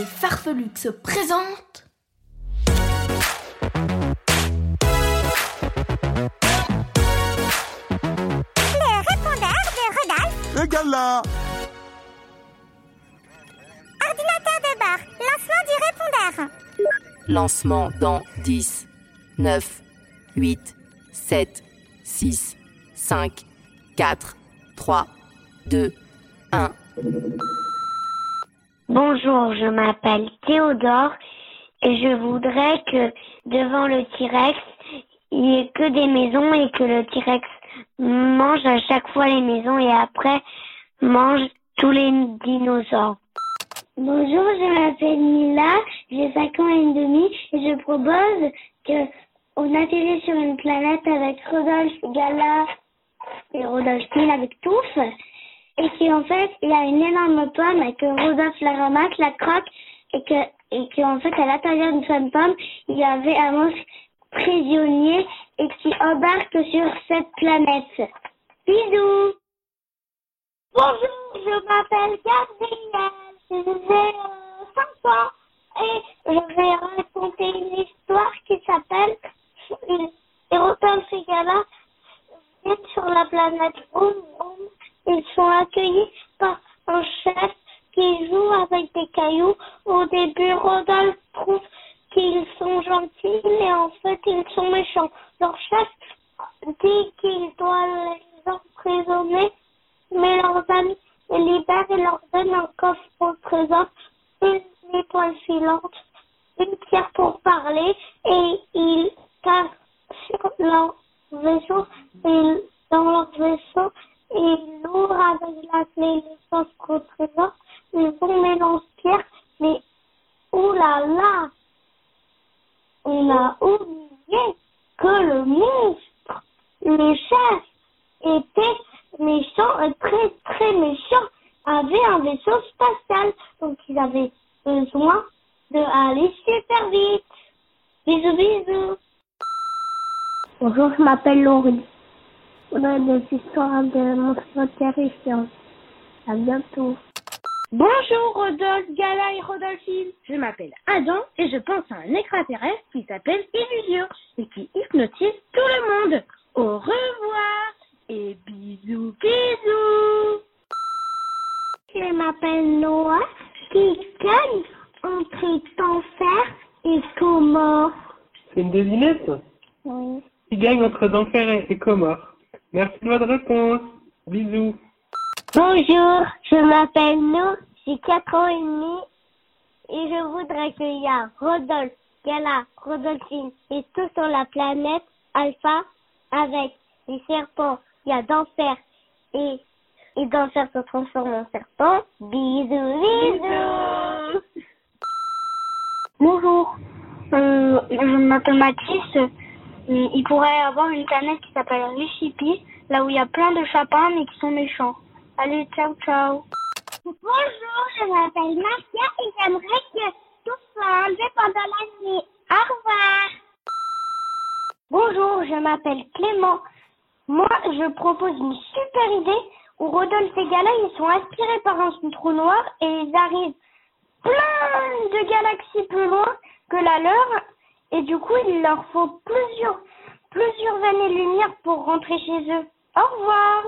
Et Farfelux se présentent... Le répondeur de Rodolphe. Le gala Ordinateur de bord. Lancement du répondeur. Lancement dans 10, 9, 8, 7, 6, 5, 4, 3, 2, 1. Bonjour, je m'appelle Théodore et je voudrais que devant le T-Rex, il n'y ait que des maisons et que le T-Rex mange à chaque fois les maisons et après mange tous les dinosaures. Bonjour, je m'appelle Mila, j'ai 5 ans et demi et je propose que on sur une planète avec Rodolphe, Gala et Rodolphine avec Touffe et qu'en fait il y a une énorme pomme et que Rodolphe la ramasse, la croque et que et qu'en fait à l'intérieur de cette pomme il y avait un monstre prisonnier et qui embarque sur cette planète. Bisous Bonjour, je m'appelle Gabrielle, j'ai euh, 5 ans et je vais raconter une histoire qui s'appelle Les Rodolphe et Gala viennent sur la planète Vroom. Ils sont accueillis par un chef qui joue avec des cailloux. Au début, Rodolphe trouve qu'ils sont gentils, mais en fait, ils sont méchants. Leur chef dit qu'il doit les emprisonner, mais leurs amis les libèrent et leur donnent un coffre au trésor, une étoile filante, une pierre pour parler, et ils passent sur leur vaisseau, et dans leur vaisseau, ils avec la le vont mélanger pierre, mais oulala, on a oublié que le monstre, le chef, était méchant, et très très méchant, avait un vaisseau spatial, donc ils avaient besoin d'aller super vite. Bisous bisous. Bonjour, je m'appelle Laurie. On a des histoires de monstres terrifiants. À bientôt. Bonjour Rodolphe, Gala et Rodolphine. Je m'appelle Adam et je pense à un extraterrestre qui s'appelle Illusio et qui hypnotise tout le monde. Au revoir et bisous bisous. Je m'appelle Noah, qui gagne entre enfer et Comore. C'est une devinette? Oui. Qui gagne entre d'enfer et, et Comore. Merci de votre réponse. Bisous. Bonjour, je m'appelle No, j'ai 4 ans et demi et je voudrais qu'il y a Rodolphe, Gala, Rodolphine et tout sur la planète Alpha avec les serpents. Il y a d'enfer et, et d'enfer se transforme en serpent. Bisous, bisous. Bonjour, euh, je m'appelle Mathis. Il pourrait y avoir une planète qui s'appelle Richipi, là où il y a plein de chapins mais qui sont méchants. Allez, ciao, ciao. Bonjour, je m'appelle Marcia et j'aimerais que tout soit enlevé pendant la nuit. Au revoir. Bonjour, je m'appelle Clément. Moi, je propose une super idée où Rodolphe et Gala, ils sont aspirés par un trou noir et ils arrivent plein de galaxies plus loin que la leur. Et du coup, il leur faut plusieurs, plusieurs années-lumière pour rentrer chez eux. Au revoir.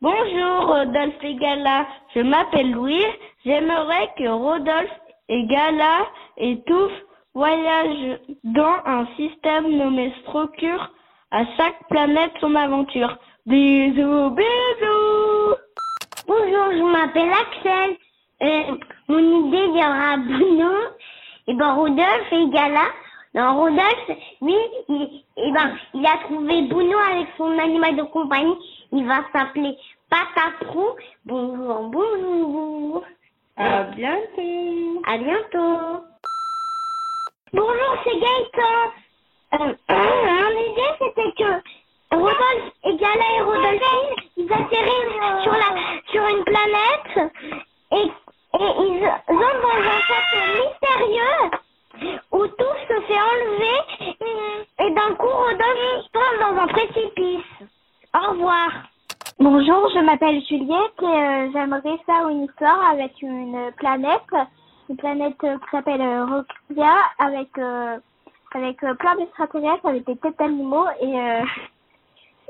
Bonjour Rodolphe et Gala, je m'appelle Louis. J'aimerais que Rodolphe et Gala et Touffe voyagent dans un système nommé Structure. À chaque planète son aventure. Bisous, bisous Bonjour, je m'appelle Axel. Euh, mon idée, il y aura Bruno, et ben Rodolphe et Gala. Non, Rodolphe, lui, il, et ben, il a trouvé Bruno avec son animal de compagnie. Il va s'appeler Pataprou, bonjour, bonjour. À bientôt. À bientôt. Bonjour, c'est Gaëtan. Euh, mon idée, c'était que Rodolphe et Gala et Rodolphine, ils atterrissent sur, la, sur une planète et, et ils entrent dans un château mystérieux où tout se fait enlever et, et d'un coup, Rodolphe tombe dans un précipice. Au revoir. Bonjour, je m'appelle Juliette et euh, j'aimerais faire une histoire avec une planète, une planète euh, qui s'appelle euh, Rokia avec euh, avec plein d'extraterrestres, avec des têtes d'animaux et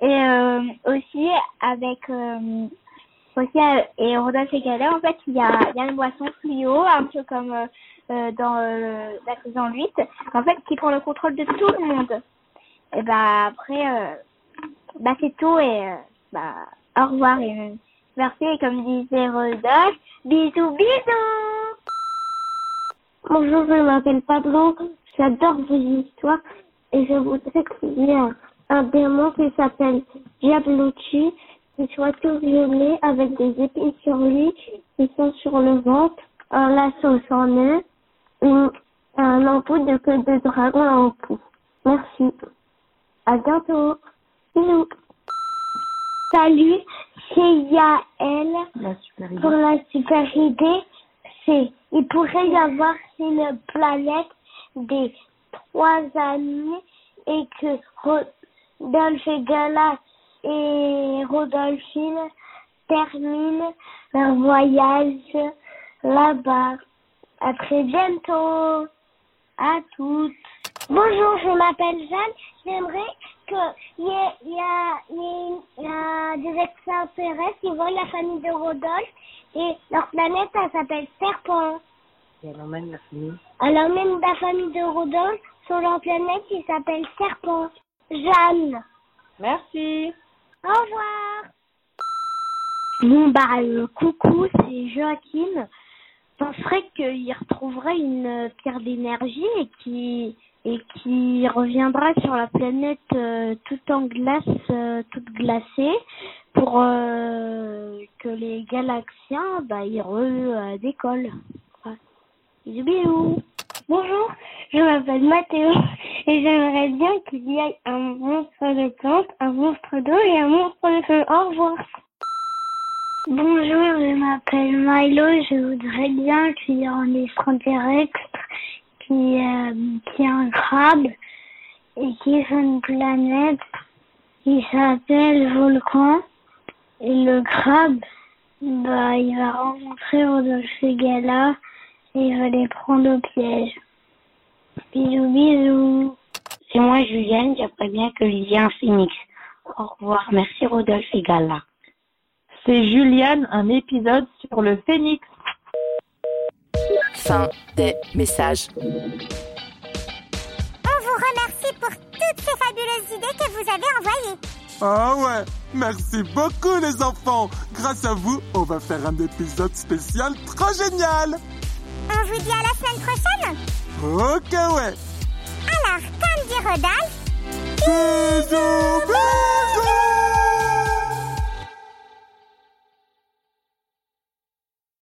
et aussi avec aussi et Rodolphe et Galet, en fait il y a il y a une boisson fluo un peu comme dans la saison 8 en fait qui prend le contrôle de tout le monde. Et bah après bah c'est tout et bah au revoir euh, merci comme disait Rodolphe, bisous bisous. Bonjour, je m'appelle Pablo, j'adore vos histoires et je voudrais qu'il y ait un, démon qui s'appelle Diablochi, qui soit tout avec des épines sur lui qui sont sur le ventre, un lasso sans nœud, une, un embout de queue de dragon en cou. Merci. À bientôt. Bisous. Salut, c'est Yael. La super idée. Pour la super idée, c'est il pourrait y avoir une planète des trois amis et que Rodolphe et Gala et Rodolphine terminent leur voyage là-bas. À très bientôt. À toutes. Bonjour, je m'appelle Jeanne. J'aimerais qu'il y y, y y a des extraterrestres qui voient la famille de Rodolphe et leur planète, elle s'appelle Serpent. Et elle emmène la famille. Alors même la famille de Rodolphe, sur leur planète, il s'appelle Serpent. Jeanne. Merci. Au revoir. Bon, bah, euh, coucou, c'est Joachim. Je penserais qu'il retrouverait une euh, pierre d'énergie et qui et qui reviendra sur la planète euh, toute en glace, euh, toute glacée, pour euh, que les galaxiens, bah, ils redécollent. Ouais. Bisous. Bonjour, je m'appelle Mathéo et j'aimerais bien qu'il y ait un monstre de plantes, un monstre d'eau et un monstre de feu. Au revoir. Bonjour, je m'appelle Milo. Je voudrais bien qu'il y ait un extraterrestre qui, euh, qui est un crabe et qui est sur une planète qui s'appelle Volcan. Et le crabe, bah, il va rencontrer Rodolphe et Gala et il va les prendre au piège. Bisous, bisous. C'est moi, Julienne. J'aimerais bien qu'il y ait un phénix. Au revoir. Merci, Rodolphe et Gala. C'est Juliane, un épisode sur le phénix. Fin des messages. On vous remercie pour toutes ces fabuleuses idées que vous avez envoyées. Ah ouais, merci beaucoup les enfants. Grâce à vous, on va faire un épisode spécial trop génial. On vous dit à la semaine prochaine. Ok ouais. Alors, comme dit Rodolphe, Bisous, bisous.